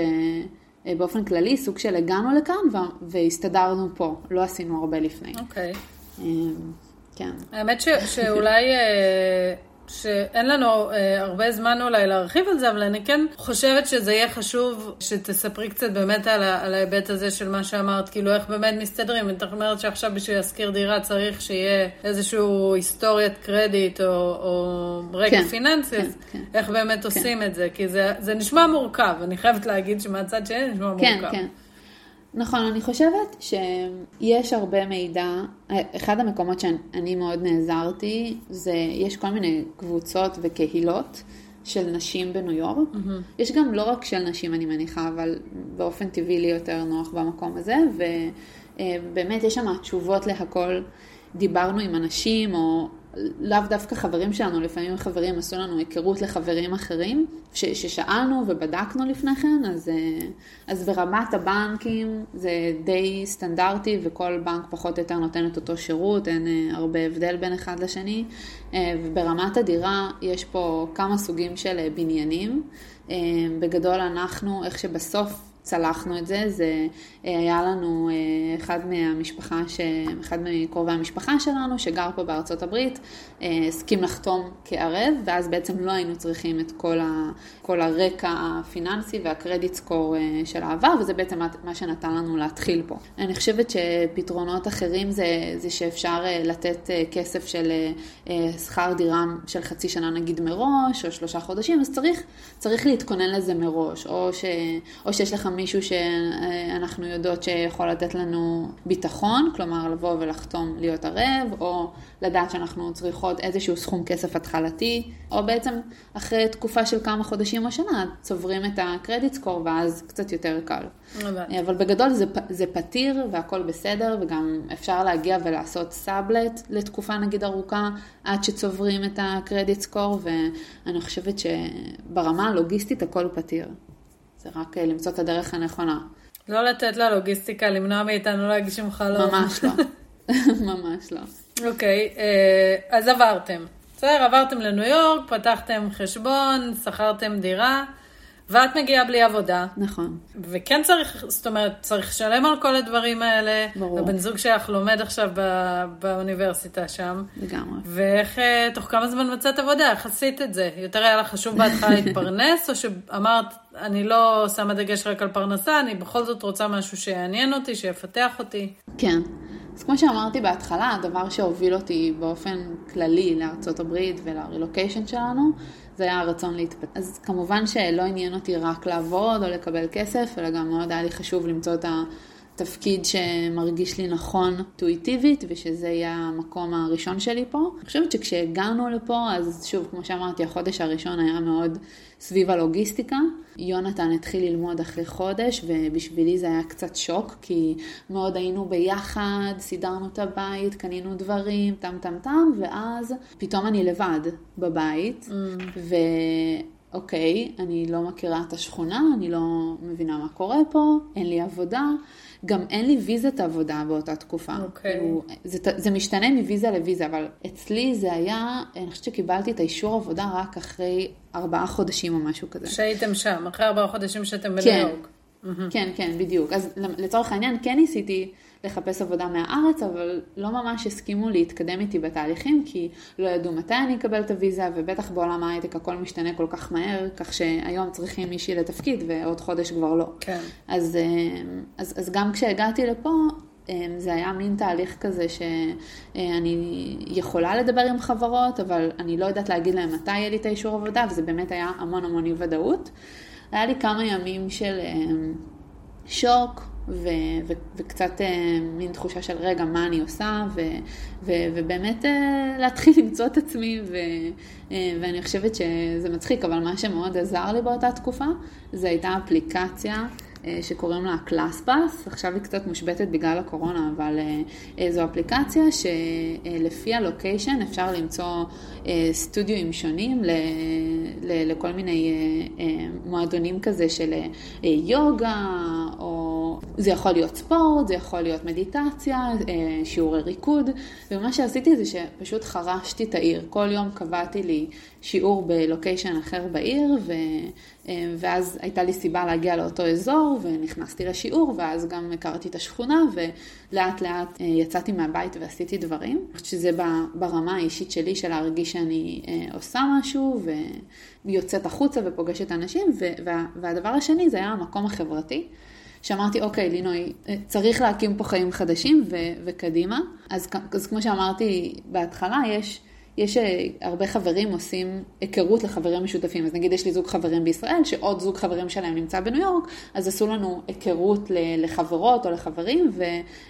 אה, באופן כללי, סוג של הגענו לכאן והסתדרנו פה, לא עשינו הרבה לפני. אוקיי. Okay. כן. האמת ש, שאולי שאין לנו אה, הרבה זמן אולי להרחיב על זה, אבל אני כן חושבת שזה יהיה חשוב שתספרי קצת באמת על, על ההיבט הזה של מה שאמרת, כאילו איך באמת מסתדרים. את אומרת שעכשיו בשביל להשכיר דירה צריך שיהיה איזשהו היסטוריית קרדיט או, או רקע כן, פיננסי, כן, כן. איך באמת כן. עושים את זה? כי זה, זה נשמע מורכב, אני חייבת להגיד שמהצד שלי נשמע כן, מורכב. כן, כן. נכון, אני חושבת שיש הרבה מידע. אחד המקומות שאני מאוד נעזרתי, זה יש כל מיני קבוצות וקהילות של נשים בניו יורק. Mm-hmm. יש גם לא רק של נשים, אני מניחה, אבל באופן טבעי לי יותר נוח במקום הזה, ובאמת יש שם תשובות להכל. דיברנו עם אנשים, או לאו דווקא חברים שלנו, לפעמים חברים עשו לנו היכרות לחברים אחרים, ש, ששאלנו ובדקנו לפני כן, אז, אה, אז ברמת הבנקים זה די סטנדרטי וכל בנק פחות או יותר נותן את אותו שירות, אין אה, הרבה הבדל בין אחד לשני. אה, וברמת הדירה יש פה כמה סוגים של בניינים. בגדול אנחנו, איך שבסוף צלחנו את זה, זה אה, היה לנו אה, אחד מהמשפחה, ש... אחד מקרובי המשפחה שלנו שגר פה בארצות הברית, אה, הסכים לחתום כערב, ואז בעצם לא היינו צריכים את כל, ה... כל הרקע הפיננסי והקרדיט סקור של העבר, וזה בעצם מה שנתן לנו להתחיל פה. אני חושבת שפתרונות אחרים זה, זה שאפשר לתת כסף של שכר דירה של חצי שנה נגיד מראש, או שלושה חודשים, אז צריך, צריך להתכונן לזה מראש, או, ש... או שיש לך מישהו שאנחנו יודעות שיכול לתת לנו ביטחון, כלומר לבוא ולחתום להיות ערב, או לדעת שאנחנו צריכות איזשהו סכום כסף התחלתי, או בעצם אחרי תקופה של כמה חודשים או שנה צוברים את הקרדיט סקור ואז קצת יותר קל. אבל בגדול זה, זה פתיר והכל בסדר, וגם אפשר להגיע ולעשות סאבלט לתקופה נגיד ארוכה עד שצוברים את הקרדיט סקור, ואני חושבת שברמה הלוגיסטית הכל פתיר. זה רק אה, למצוא את הדרך הנכונה. לא לתת ללוגיסטיקה למנוע מאיתנו להגיש עם חלום. ממש לא. ממש לא. אוקיי, אה, אז עברתם. בסדר, עברתם לניו יורק, פתחתם חשבון, שכרתם דירה. ואת מגיעה בלי עבודה. נכון. וכן צריך, זאת אומרת, צריך לשלם על כל הדברים האלה. ברור. הבן זוג שלך לומד עכשיו בא, באוניברסיטה שם. לגמרי. ואיך, אה, תוך כמה זמן מצאת עבודה? איך עשית את זה? יותר היה לך חשוב בהתחלה להתפרנס, או שאמרת, אני לא שמה דגש רק על פרנסה, אני בכל זאת רוצה משהו שיעניין אותי, שיפתח אותי? כן. אז כמו שאמרתי בהתחלה, הדבר שהוביל אותי באופן כללי לארצות הברית ולרילוקיישן שלנו, זה היה הרצון להתפתח. אז כמובן שלא עניין אותי רק לעבוד או לקבל כסף, אלא גם מאוד היה לי חשוב למצוא את התפקיד שמרגיש לי נכון אינטואיטיבית, ושזה יהיה המקום הראשון שלי פה. אני חושבת שכשהגענו לפה, אז שוב, כמו שאמרתי, החודש הראשון היה מאוד סביב הלוגיסטיקה. יונתן התחיל ללמוד אחרי חודש, ובשבילי זה היה קצת שוק, כי מאוד היינו ביחד, סידרנו את הבית, קנינו דברים, טם טם טם, ואז פתאום אני לבד בבית, mm. ו... אוקיי, אני לא מכירה את השכונה, אני לא מבינה מה קורה פה, אין לי עבודה. גם אין לי ויזת עבודה באותה תקופה. אוקיי. Okay. כאילו, זה, זה משתנה מוויזה לוויזה, אבל אצלי זה היה, אני חושבת שקיבלתי את האישור עבודה רק אחרי ארבעה חודשים או משהו כזה. שהייתם שם, אחרי ארבעה חודשים שאתם בניו יורק. כן, כן, בדיוק. אז לצורך העניין כן ניסיתי לחפש עבודה מהארץ, אבל לא ממש הסכימו להתקדם איתי בתהליכים, כי לא ידעו מתי אני אקבל את הוויזה, ובטח בעולם ההייטק הכל משתנה כל כך מהר, כך שהיום צריכים מישהי לתפקיד, ועוד חודש כבר לא. כן. אז, אה, אז, אז גם כשהגעתי לפה, אה, זה היה מין תהליך כזה שאני יכולה לדבר עם חברות, אבל אני לא יודעת להגיד להם מתי יהיה לי את האישור עבודה, וזה באמת היה המון המון אי ודאות. היה לי כמה ימים של אה, שוק, ו- ו- וקצת אה, מין תחושה של רגע, מה אני עושה, ו- ו- ובאמת אה, להתחיל למצוא את עצמי, ו- אה, ואני חושבת שזה מצחיק, אבל מה שמאוד עזר לי באותה תקופה, זה הייתה אפליקציה. אה, שקוראים לה קלאספס, עכשיו היא קצת מושבתת בגלל הקורונה, אבל אה, אה, זו אפליקציה שלפי הלוקיישן אפשר למצוא סטודיואים שונים לכל מיני מועדונים כזה של יוגה, או זה יכול להיות ספורט, זה יכול להיות מדיטציה, שיעורי ריקוד, ומה שעשיתי זה שפשוט חרשתי את העיר. כל יום קבעתי לי שיעור בלוקיישן אחר בעיר, ו, אה, ואז הייתה לי סיבה להגיע לאותו אזור, ונכנסתי לשיעור, ואז גם הכרתי את השכונה, ולאט לאט יצאתי מהבית ועשיתי דברים. אני חושבת שזה ברמה האישית שלי, של להרגיש שאני עושה משהו, ויוצאת החוצה ופוגשת אנשים, וה, והדבר השני זה היה המקום החברתי. שאמרתי, אוקיי, לינוי, צריך להקים פה חיים חדשים ו- וקדימה. אז, אז כמו שאמרתי בהתחלה, יש, יש אה, הרבה חברים עושים היכרות לחברים משותפים. אז נגיד יש לי זוג חברים בישראל, שעוד זוג חברים שלהם נמצא בניו יורק, אז עשו לנו היכרות לחברות או לחברים, ו,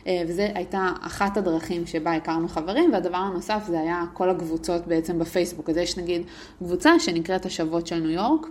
אה, וזו הייתה אחת הדרכים שבה הכרנו חברים, והדבר הנוסף זה היה כל הקבוצות בעצם בפייסבוק. אז יש נגיד קבוצה שנקראת השוות של ניו יורק.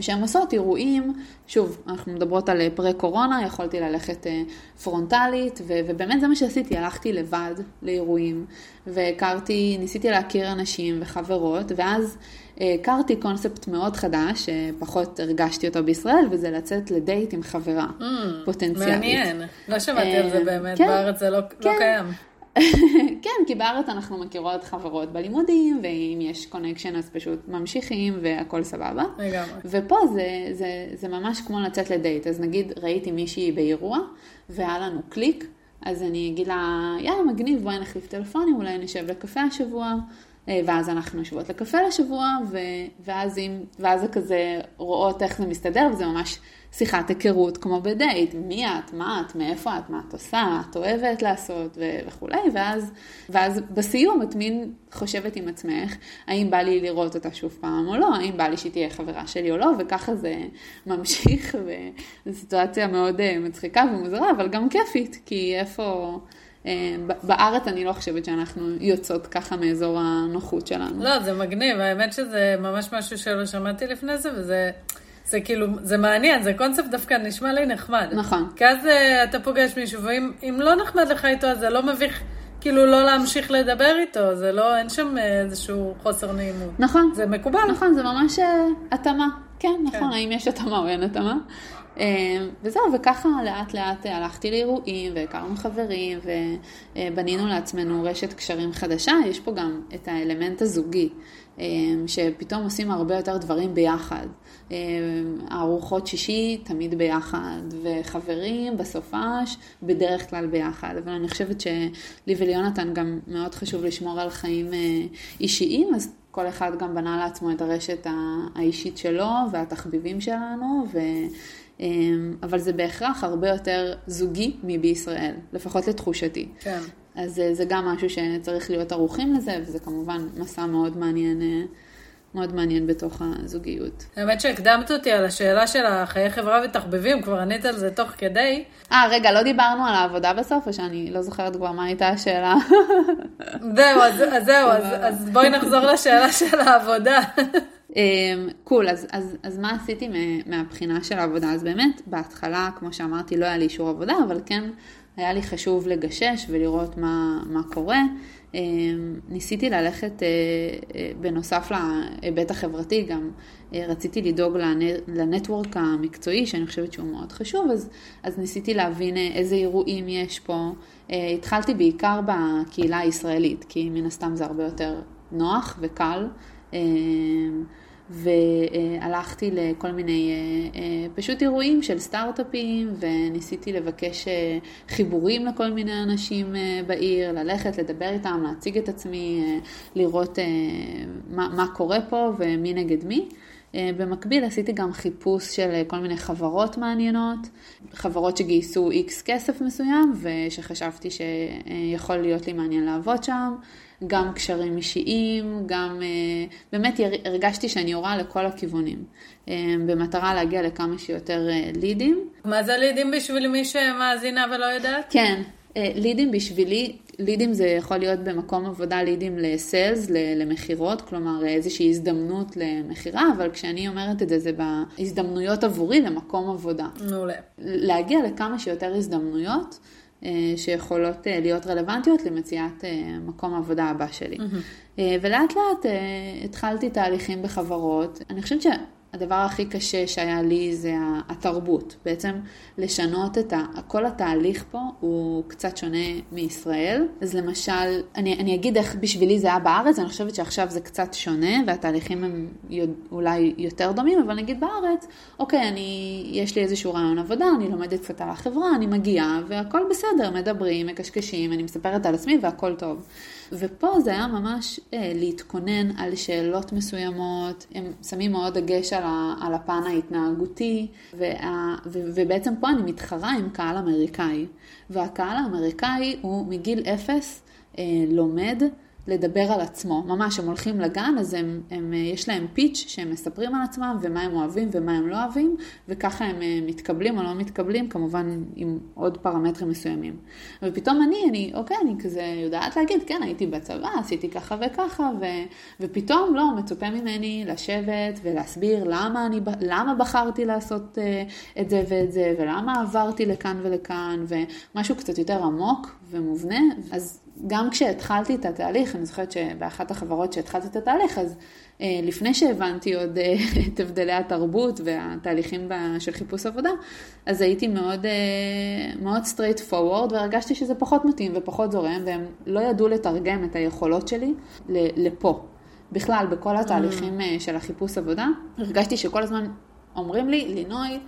שהן עושות אירועים, שוב, אנחנו מדברות על פרה קורונה, יכולתי ללכת אה, פרונטלית, ו- ובאמת זה מה שעשיתי, הלכתי לבד לאירועים, והכרתי, ניסיתי להכיר אנשים וחברות, ואז אה, הכרתי קונספט מאוד חדש, שפחות הרגשתי אותו בישראל, וזה לצאת לדייט עם חברה mm, פוטנציאלית. מעניין, לא שמעתי על זה אה, באמת, כן, בארץ זה לא, לא כן. לא קיים. כן, כי בארץ אנחנו מכירות חברות בלימודים, ואם יש connection אז פשוט ממשיכים והכל סבבה. לגמרי. ופה זה, זה, זה ממש כמו לצאת לדייט. אז נגיד ראיתי מישהי באירוע, והיה לנו קליק, אז אני אגיד לה, יאללה, מגניב, בואי נחליף טלפונים, אולי נשב לקפה השבוע. אה, ואז אנחנו יושבות לקפה לשבוע, ו, ואז, אם, ואז זה כזה רואות איך זה מסתדר, וזה ממש שיחת היכרות כמו בדייט, מי את, מה את, מאיפה את, מה את עושה, את אוהבת לעשות ו- וכולי, ואז, ואז בסיום את מין חושבת עם עצמך, האם בא לי לראות אותה שוב פעם או לא, האם בא לי שהיא תהיה חברה שלי או לא, וככה זה ממשיך, וזו סיטואציה מאוד אה, מצחיקה ומוזרה, אבל גם כיפית, כי איפה... אה, בארץ אני לא חושבת שאנחנו יוצאות ככה מאזור הנוחות שלנו. לא, זה מגניב, האמת שזה ממש משהו שלא שמעתי לפני זה, וזה... זה כאילו, זה מעניין, זה קונספט דווקא נשמע לי נחמד. נכון. כי אז uh, אתה פוגש מישהו, ואם לא נחמד לך איתו, אז זה לא מביך, כאילו, לא להמשיך לדבר איתו, זה לא, אין שם uh, איזשהו חוסר נעימות. נכון. זה מקובל. נכון, זה ממש uh, התאמה. כן, נכון, כן. האם יש התאמה או אין התאמה. וזהו, וככה לאט לאט הלכתי לאירועים והכרנו חברים ובנינו לעצמנו רשת קשרים חדשה. יש פה גם את האלמנט הזוגי, שפתאום עושים הרבה יותר דברים ביחד. ארוחות שישי תמיד ביחד, וחברים בסופש בדרך כלל ביחד. אבל אני חושבת שלי וליונתן גם מאוד חשוב לשמור על חיים אישיים, אז כל אחד גם בנה לעצמו את הרשת האישית שלו והתחביבים שלנו, ו... אמ, אבל זה בהכרח הרבה יותר זוגי מבישראל, לפחות לתחושתי. כן. אז זה גם משהו שצריך להיות ערוכים לזה, וזה כמובן מסע מאוד מעניין. אה, מאוד מעניין בתוך הזוגיות. האמת שהקדמת אותי על השאלה של החיי חברה ותחביבים, כבר ענית על זה תוך כדי. אה, רגע, לא דיברנו על העבודה בסוף, או שאני לא זוכרת כבר מה הייתה השאלה? זהו, אז, אז זהו, אז, אז בואי נחזור לשאלה של העבודה. קול, cool, אז, אז, אז מה עשיתי מהבחינה של העבודה? אז באמת, בהתחלה, כמו שאמרתי, לא היה לי אישור עבודה, אבל כן היה לי חשוב לגשש ולראות מה, מה קורה. אמ, ניסיתי ללכת, אה, אה, בנוסף להיבט החברתי, גם אה, רציתי לדאוג לנטוורק המקצועי, שאני חושבת שהוא מאוד חשוב, אז, אז ניסיתי להבין איזה אירועים יש פה. התחלתי בעיקר בקהילה הישראלית, כי מן הסתם זה הרבה יותר נוח וקל. והלכתי לכל מיני אה, אה, פשוט אירועים של סטארט-אפים וניסיתי לבקש אה, חיבורים לכל מיני אנשים בעיר, ללכת, לדבר איתם, להציג את עצמי, לראות מה, מה קורה פה ומי נגד מי. במקביל עשיתי גם חיפוש של כל מיני חברות מעניינות, חברות שגייסו איקס כסף מסוים ושחשבתי שיכול להיות לי מעניין לעבוד שם. גם קשרים אישיים, גם אה, באמת הרגשתי שאני יורה לכל הכיוונים, אה, במטרה להגיע לכמה שיותר אה, לידים. מה זה לידים בשביל מי שמאזינה ולא יודעת? כן, לידים בשבילי, לידים זה יכול להיות במקום עבודה לידים לסיילס, למכירות, כלומר איזושהי הזדמנות למכירה, אבל כשאני אומרת את זה, זה בהזדמנויות עבורי למקום עבודה. מעולה. להגיע לכמה שיותר הזדמנויות. אה, שיכולות אה, להיות רלוונטיות למציאת אה, מקום העבודה הבא שלי. Mm-hmm. ולאט לאט התחלתי תהליכים בחברות. אני חושבת הדבר הכי קשה שהיה לי זה התרבות. בעצם לשנות את ה... כל התהליך פה הוא קצת שונה מישראל. אז למשל, אני, אני אגיד איך בשבילי זה היה בארץ, אני חושבת שעכשיו זה קצת שונה והתהליכים הם אולי יותר דומים, אבל נגיד בארץ, אוקיי, אני, יש לי איזשהו רעיון עבודה, אני לומדת קצת על החברה, אני מגיעה והכל בסדר, מדברים, מקשקשים, אני מספרת על עצמי והכל טוב. ופה זה היה ממש אה, להתכונן על שאלות מסוימות, הם שמים מאוד דגש על, ה, על הפן ההתנהגותי, וה, ו, ובעצם פה אני מתחרה עם קהל אמריקאי, והקהל האמריקאי הוא מגיל אפס אה, לומד לדבר על עצמו. ממש, הם הולכים לגן, אז הם, הם, יש להם פיץ' שהם מספרים על עצמם ומה הם אוהבים ומה הם לא אוהבים, וככה הם אה, מתקבלים או לא מתקבלים, כמובן עם עוד פרמטרים מסוימים. ופתאום אני, אני, אוקיי, אני כזה יודעת להגיד, כן, הייתי בצבא, עשיתי ככה וככה, ו, ופתאום לא, מצופה ממני לשבת ולהסביר למה, אני, למה בחרתי לעשות אה, את זה ואת זה, ולמה עברתי לכאן ולכאן, ומשהו קצת יותר עמוק ומובנה, אז גם כשהתחלתי את התהליך, אני זוכרת שבאחת החברות שהתחלתי את התהליך, אז אה, לפני שהבנתי עוד אה, את הבדלי התרבות והתהליכים של חיפוש עבודה, אז הייתי מאוד, אה, מאוד straight forward והרגשתי שזה פחות מתאים ופחות זורם, והם לא ידעו לתרגם את היכולות שלי לפה. בכלל, בכל התהליכים mm. של החיפוש עבודה, הרגשתי שכל הזמן אומרים לי, לינוי,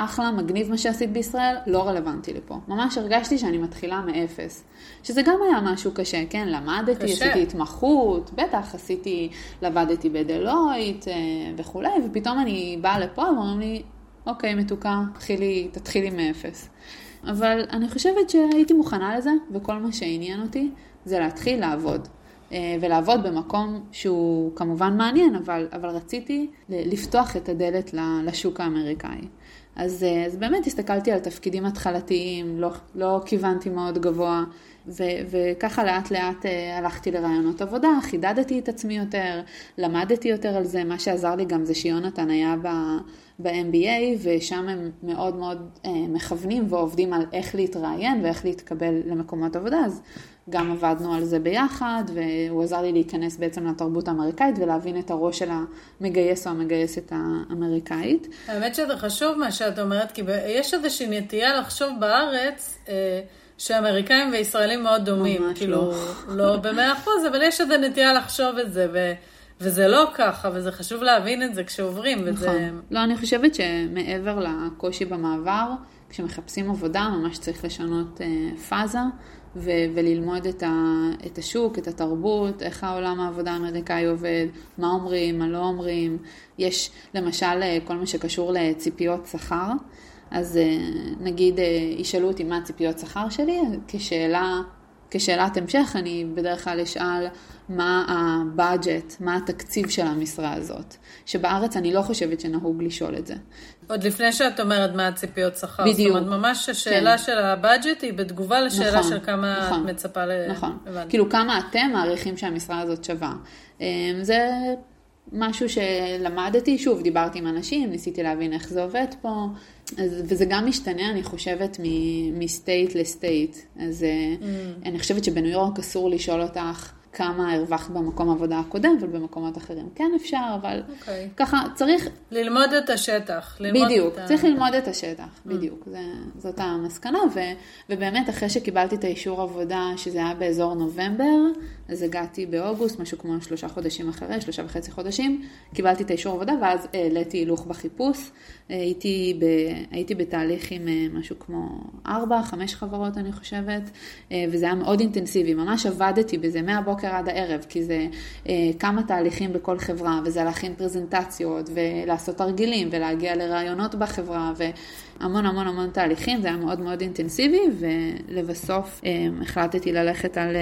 אחלה, מגניב מה שעשית בישראל, לא רלוונטי לפה. ממש הרגשתי שאני מתחילה מאפס. שזה גם היה משהו קשה, כן? למדתי, קשה. עשיתי התמחות, בטח, עשיתי, לבדתי בדלויט אה, וכולי, ופתאום אני באה לפה ואומרים לי, אוקיי, מתוקה, תתחילי, תתחילי מאפס. אבל אני חושבת שהייתי מוכנה לזה, וכל מה שעניין אותי זה להתחיל לעבוד. אה, ולעבוד במקום שהוא כמובן מעניין, אבל, אבל רציתי לפתוח את הדלת לשוק האמריקאי. אז, אה, אז באמת הסתכלתי על תפקידים התחלתיים, לא, לא כיוונתי מאוד גבוה, ו, וככה לאט לאט אה, הלכתי לרעיונות עבודה, חידדתי את עצמי יותר, למדתי יותר על זה, מה שעזר לי גם זה שיונתן היה ב... ב-MBA, ושם הם מאוד מאוד אה, מכוונים ועובדים על איך להתראיין ואיך להתקבל למקומות עבודה, אז גם עבדנו על זה ביחד, והוא עזר לי להיכנס בעצם לתרבות האמריקאית ולהבין את הראש של המגייס או המגייסת האמריקאית. האמת שזה חשוב מה שאת אומרת, כי יש איזושהי נטייה לחשוב בארץ, אה, שאמריקאים וישראלים מאוד דומים. ממש כאילו, לא. לא במאה אחוז, אבל יש איזו נטייה לחשוב את זה, ו... וזה לא ככה, וזה חשוב להבין את זה כשעוברים. וזה... נכון. לא, אני חושבת שמעבר לקושי במעבר, כשמחפשים עבודה, ממש צריך לשנות אה, פאזה. ו- וללמוד את, ה- את השוק, את התרבות, איך העולם העבודה האמריקאי עובד, מה אומרים, מה לא אומרים. יש למשל אה, כל מה שקשור לציפיות שכר. אז אה, נגיד ישאלו אותי מה הציפיות שכר שלי, כשאלה כשאלת המשך, אני בדרך כלל אשאל מה הבאג'ט, מה התקציב של המשרה הזאת, שבארץ אני לא חושבת שנהוג לשאול את זה. עוד לפני שאת אומרת מה הציפיות שכר. בדיוק. זאת אומרת, ממש השאלה כן. של הבאג'ט היא בתגובה לשאלה נכון, של כמה נכון, את מצפה ל... נכון. הבנתי. כאילו, כמה אתם מעריכים שהמשרה הזאת שווה. אמ, זה משהו שלמדתי, שוב, דיברתי עם אנשים, ניסיתי להבין איך זה עובד פה, אז, וזה גם משתנה, אני חושבת, מסטייט לסטייט. אז mm. אני חושבת שבניו יורק אסור לשאול אותך כמה הרווחת במקום העבודה הקודם, ובמקומות אחרים כן אפשר, אבל okay. אוקיי. ככה צריך... ללמוד את השטח. ללמוד בדיוק, את צריך ה... ללמוד את השטח, mm. בדיוק, זה, זאת המסקנה, ו, ובאמת אחרי שקיבלתי את האישור עבודה, שזה היה באזור נובמבר, אז הגעתי באוגוסט, משהו כמו שלושה חודשים אחרי, שלושה וחצי חודשים, קיבלתי את האישור עבודה, ואז העליתי הילוך בחיפוש. הייתי, ב, הייתי בתהליך עם אה, משהו כמו ארבע, חמש חברות אני חושבת, אה, וזה היה מאוד אינטנסיבי, ממש עבדתי בזה מהבוקר עד הערב, כי זה אה, כמה תהליכים בכל חברה, וזה להכין פרזנטציות, ולעשות תרגילים, ולהגיע לרעיונות בחברה, והמון המון המון תהליכים, זה היה מאוד מאוד אינטנסיבי, ולבסוף החלטתי ללכת על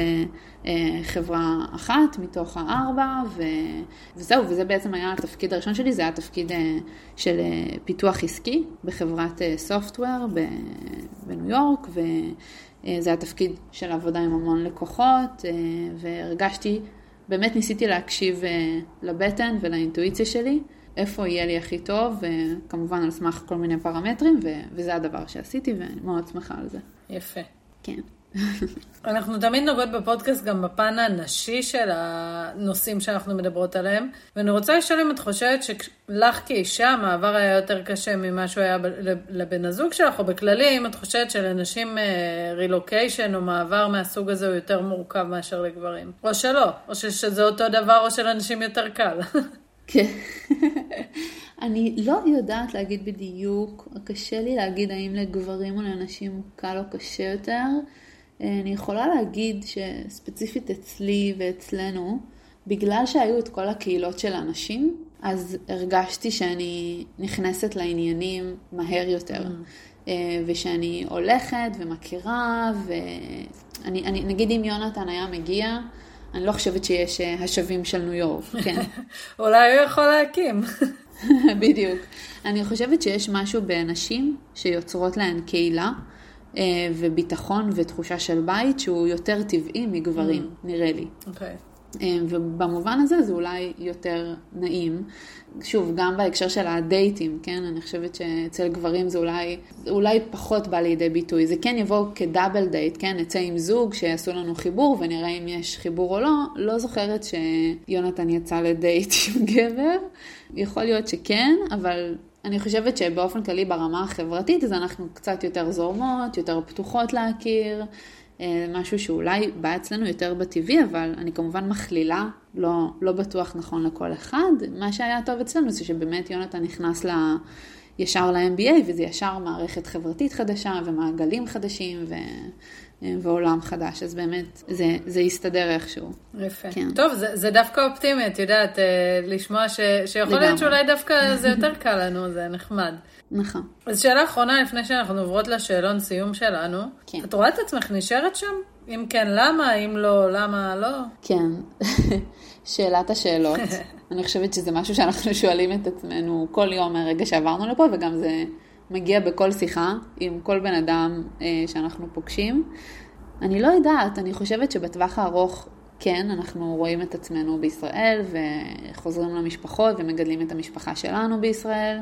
חברה אחת מתוך הארבע, ו... וזהו, וזה בעצם היה התפקיד הראשון שלי, זה היה תפקיד של פיתוח עסקי בחברת סופטוור אה, בניו יורק, וזה התפקיד של עבודה עם המון לקוחות, אה, והרגשתי, באמת ניסיתי להקשיב אה, לבטן ולאינטואיציה שלי, איפה יהיה לי הכי טוב, וכמובן על סמך כל מיני פרמטרים, וזה הדבר שעשיתי, ואני מאוד שמחה על זה. יפה. כן. אנחנו תמיד נוגעות בפודקאסט גם בפן הנשי של הנושאים שאנחנו מדברות עליהם, ואני רוצה לשאול אם את חושבת שלך כאישה המעבר היה יותר קשה ממה שהוא היה לבן הזוג שלך, או בכללי, אם את חושבת שלנשים רילוקיישן או מעבר מהסוג הזה הוא יותר מורכב מאשר לגברים, או שלא, או שזה אותו דבר או שלנשים יותר קל. כן. אני לא יודעת להגיד בדיוק, קשה לי להגיד האם לגברים או לנשים קל או קשה יותר. אני יכולה להגיד שספציפית אצלי ואצלנו, בגלל שהיו את כל הקהילות של האנשים, אז הרגשתי שאני נכנסת לעניינים מהר יותר. Mm. ושאני הולכת ומכירה, ואני, אני, נגיד אם יונתן היה מגיע, אני לא חושבת שיש אה, השבים של ניו יורק, כן. אולי הוא יכול להקים. בדיוק. אני חושבת שיש משהו בנשים שיוצרות להן קהילה אה, וביטחון ותחושה של בית שהוא יותר טבעי מגברים, mm. נראה לי. אוקיי. Okay. אה, ובמובן הזה זה אולי יותר נעים. שוב, גם בהקשר של הדייטים, כן? אני חושבת שאצל גברים זה אולי, אולי פחות בא לידי ביטוי. זה כן יבוא כדאבל דייט, כן? נצא עם זוג שיעשו לנו חיבור ונראה אם יש חיבור או לא. לא זוכרת שיונתן יצא לדייט עם גבר. יכול להיות שכן, אבל אני חושבת שבאופן כללי ברמה החברתית אז אנחנו קצת יותר זורמות, יותר פתוחות להכיר. אה, משהו שאולי בא אצלנו יותר בטבעי, אבל אני כמובן מכלילה, לא, לא בטוח נכון לכל אחד. מה שהיה טוב אצלנו זה שבאמת יונתן נכנס ל... ישר ל-MBA, וזה ישר מערכת חברתית חדשה ומעגלים חדשים ו... ועולם חדש, אז באמת זה, זה יסתדר איכשהו. יפה. כן. טוב, זה, זה דווקא אופטימי, את יודעת, אה, לשמוע ש, שיכול להיות שאולי דווקא זה יותר קל לנו, זה נחמד. נכון. אז שאלה אחרונה לפני שאנחנו עוברות לשאלון סיום שלנו. כן. את רואה את עצמך נשארת שם? אם כן, למה? אם לא, למה לא? כן. שאלת השאלות. אני חושבת שזה משהו שאנחנו שואלים את עצמנו כל יום מהרגע שעברנו לפה, וגם זה מגיע בכל שיחה עם כל בן אדם אה, שאנחנו פוגשים. אני לא יודעת, אני חושבת שבטווח הארוך כן, אנחנו רואים את עצמנו בישראל וחוזרים למשפחות ומגדלים את המשפחה שלנו בישראל.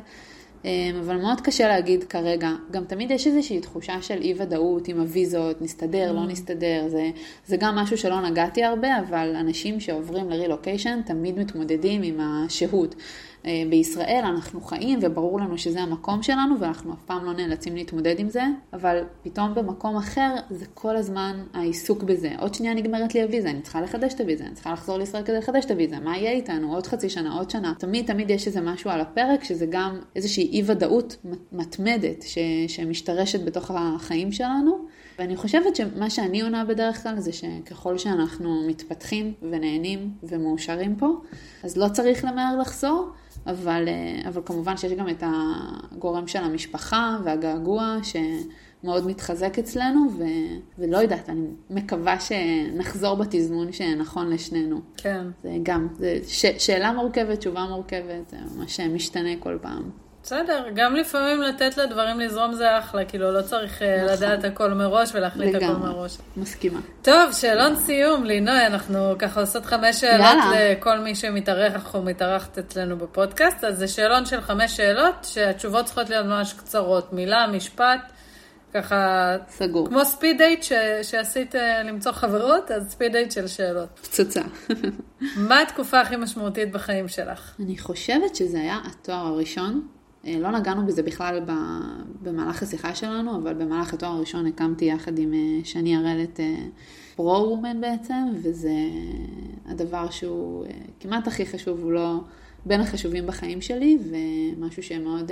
אמ, אבל מאוד קשה להגיד כרגע. גם תמיד יש איזושהי תחושה של אי ודאות עם הוויזות, נסתדר, לא mm. נסתדר. זה, זה גם משהו שלא נגעתי הרבה, אבל אנשים שעוברים לרילוקיישן תמיד מתמודדים עם השהות. אה, בישראל אנחנו חיים וברור לנו שזה המקום שלנו ואנחנו אף פעם לא נאלצים להתמודד עם זה, אבל פתאום במקום אחר זה כל הזמן העיסוק בזה. עוד שנייה נגמרת לי הוויזה, אני צריכה לחדש את הוויזה, אני צריכה לחזור לישראל כדי לחדש את הוויזה, מה יהיה איתנו עוד חצי שנה, עוד שנה. תמיד תמיד יש איזה משהו על הפרק שזה גם איזושהי אי ודאות מתמדת ש, שמשתרשת בתוך החיים שלנו. ואני חושבת שמה שאני עונה בדרך כלל זה שככל שאנחנו מתפתחים ונהנים ומאושרים פה, אז לא צריך למהר לחזור, אבל, אה, אבל כמובן שיש גם את הגורם של המשפחה והגעגוע שמאוד מתחזק אצלנו, ו, ולא יודעת, אני מקווה שנחזור בתזמון שנכון לשנינו. כן. זה גם, זה ש, שאלה מורכבת, תשובה מורכבת, זה ממש משתנה כל פעם. בסדר, גם לפעמים לתת לדברים לזרום זה אחלה, כאילו לא צריך אה, נכון. לדעת הכל מראש ולהחליט הכל מראש. מסכימה. טוב, שאלון סיום, לינוי, אנחנו ככה עושות חמש שאלות יאללה. לכל מי שמתארח או מתארחת אצלנו בפודקאסט, אז זה שאלון של חמש שאלות, שהתשובות צריכות להיות ממש קצרות, מילה, משפט, ככה... סגור. כמו speed date ש... שעשית אה, למצוא חברות, אז speed date של שאלות. פצצה. מה התקופה הכי משמעותית בחיים שלך? אני חושבת שזה היה התואר הראשון. אה, לא נגענו בזה בכלל במהלך השיחה שלנו, אבל במהלך התואר הראשון הקמתי יחד עם אה, שני הראל את פרו-וומן בעצם, וזה הדבר שהוא אה, כמעט הכי חשוב, הוא לא בין החשובים בחיים שלי, ומשהו שמאוד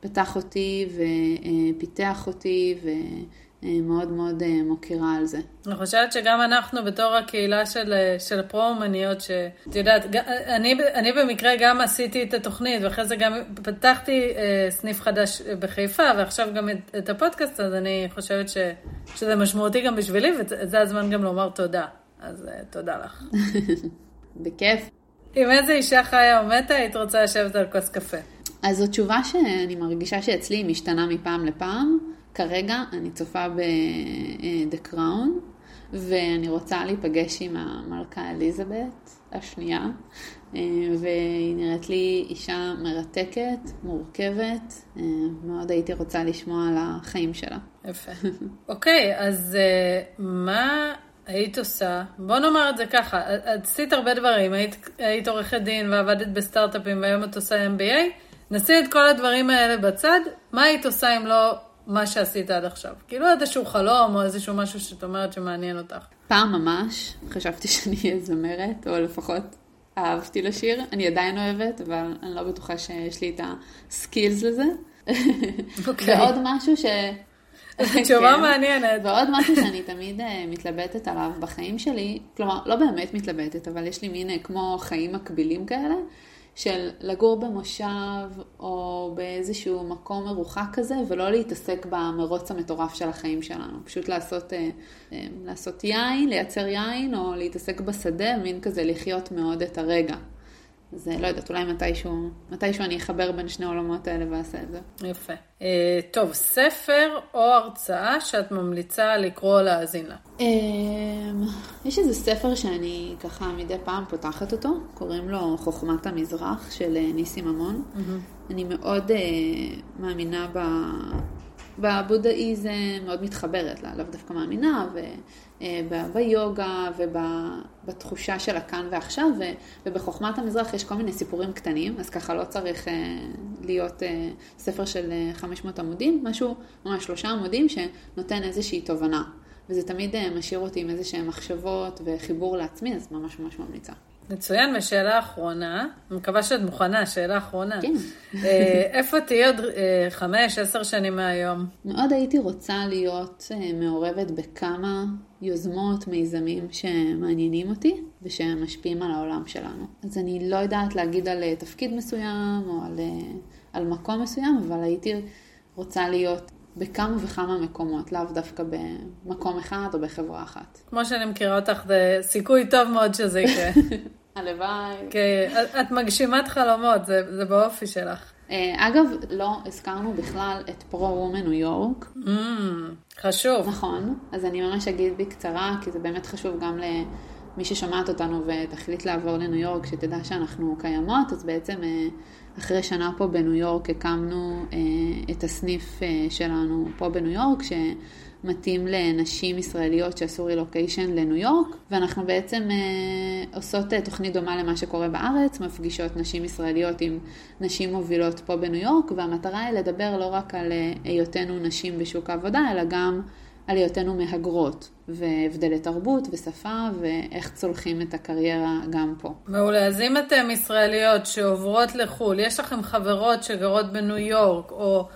פתח אותי ופיתח אותי. אה, מאוד מאוד אה, מוקירה על זה. אני חושבת שגם אנחנו בתור הקהילה של, אה, של פרו-אומניות, שאת יודעת, אני, אני במקרה גם עשיתי את התוכנית, ואחרי זה גם פתחתי סניף חדש בחיפה, ועכשיו גם את, את הפודקאסט, אז אני חושבת ש, שזה משמעותי גם בשבילי, וזה הזמן גם לומר תודה. אז תודה לך. בכיף. עם איזה אישה חיה או מתה היית רוצה לשבת על כוס קפה? אז זו תשובה שאני מרגישה שאצלי משתנה מפעם לפעם. כרגע אני צופה ב-The Crown, ואני רוצה להיפגש עם המלכה אליזבת השנייה, אה, והיא נראית לי אישה מרתקת, מורכבת, אה, מאוד הייתי רוצה לשמוע על החיים שלה. יפה. אוקיי, אז אה, מה היית עושה? בוא נאמר את זה ככה, עשית הרבה דברים, היית, היית עורכת דין ועבדת בסטארט-אפים והיום את עושה MBA, נשים את כל הדברים האלה בצד, מה היית עושה אם לא מה שעשית עד עכשיו? כאילו איזשהו חלום או איזשהו משהו שאת אומרת שמעניין אותך. פעם ממש חשבתי שאני אהיה זמרת, או לפחות אהבתי לשיר. אני עדיין אוהבת, אבל אני לא בטוחה שיש לי את הסקילס לזה. אוקיי. ועוד משהו ש... תשובה מעניינת. ועוד משהו שאני תמיד uh, מתלבטת עליו בחיים שלי, כלומר, לא באמת מתלבטת, אבל יש לי מין uh, כמו חיים מקבילים כאלה, של לגור במושב או באיזשהו מקום מרוחק כזה, ולא להתעסק במרוץ המטורף של החיים שלנו. פשוט לעשות, אה, אה, לעשות יין, לייצר יין, או להתעסק בשדה, מין כזה לחיות מאוד את הרגע. אז לא יודעת, אולי מתישהו, מתישהו אני אחבר בין שני העולמות האלה ואעשה את זה. יפה. Uh, טוב, ספר או הרצאה שאת ממליצה לקרוא או להאזין לה? Uh, יש איזה ספר שאני ככה מדי פעם פותחת אותו, קוראים לו חוכמת המזרח של אה, ניסי ממון. Mm-hmm. אני מאוד uh, מאמינה ב... בבודהיזם מאוד מתחברת לה, לאו דווקא מאמינה, וביוגה ובתחושה של הכאן ועכשיו, ובחוכמת המזרח יש כל מיני סיפורים קטנים, אז ככה לא צריך אה, להיות אה, ספר של 500 אה, עמודים, משהו, ממש שלושה עמודים שנותן איזושהי תובנה. וזה תמיד משאיר אותי עם איזה שהן מחשבות וחיבור לעצמי, אז ממש ממש ממליצה. מצוין, ושאלה אחרונה, אני מקווה שאת מוכנה, שאלה אחרונה. כן. אה, איפה תהיי עוד אה, חמש, עשר שנים מהיום? מאוד הייתי רוצה להיות אה, מעורבת בכמה יוזמות, מיזמים שמעניינים אותי ושמשפיעים על העולם שלנו. אז אני לא יודעת להגיד על תפקיד מסוים או על, על מקום מסוים, אבל הייתי רוצה להיות בכמה וכמה מקומות, לאו דווקא במקום אחד או בחברה אחת. כמו שאני מכירה אותך, זה סיכוי טוב מאוד שזה יקרה. הלוואי. כן, את מגשימת חלומות, זה, זה באופי שלך. אה, אגב, לא הזכרנו בכלל את פרו-וומן ניו יורק. Mm, חשוב. נכון, אז אני ממש אגיד בקצרה, כי זה באמת חשוב גם למי ששומעת אותנו ותחליט לעבור לניו יורק, שתדע שאנחנו קיימות, אז בעצם אה, אחרי שנה פה בניו יורק הקמנו אה, את הסניף אה, שלנו פה בניו יורק, שמתאים לנשים ישראליות שעשו רילוקיישן לניו יורק, ואנחנו בעצם אה, עושות אה, תוכנית דומה למה שקורה בארץ, מפגישות נשים ישראליות עם נשים מובילות פה בניו יורק, והמטרה היא לדבר לא רק על אה, היותנו נשים בשוק העבודה, אלא גם על היותנו מהגרות, והבדלי תרבות ושפה, ואיך צולחים את הקריירה גם פה. מעולה. אז אם אתן ישראליות שעוברות לחו"ל, יש לכם חברות שגרות בניו יורק, או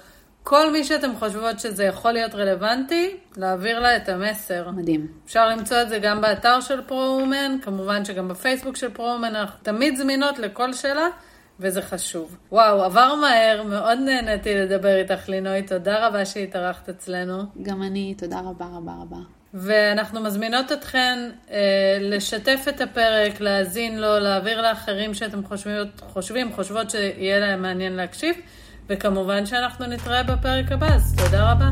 כל מי שאתם חושבות שזה יכול להיות רלוונטי, להעביר לה את המסר. מדהים. אפשר למצוא את זה גם באתר של פרו-אומן, כמובן שגם בפייסבוק של פרו-אומן, אנחנו תמיד זמינות לכל שאלה. וזה חשוב. וואו, עבר מהר, מאוד נהניתי לדבר איתך, לינוי, תודה רבה שהתארחת אצלנו. גם אני, תודה רבה רבה רבה. ואנחנו מזמינות אתכן אה, לשתף את הפרק, להאזין לו, להעביר לאחרים שאתם חושבים, חושבים, חושבות שיהיה להם מעניין להקשיב, וכמובן שאנחנו נתראה בפרק הבא, אז תודה רבה.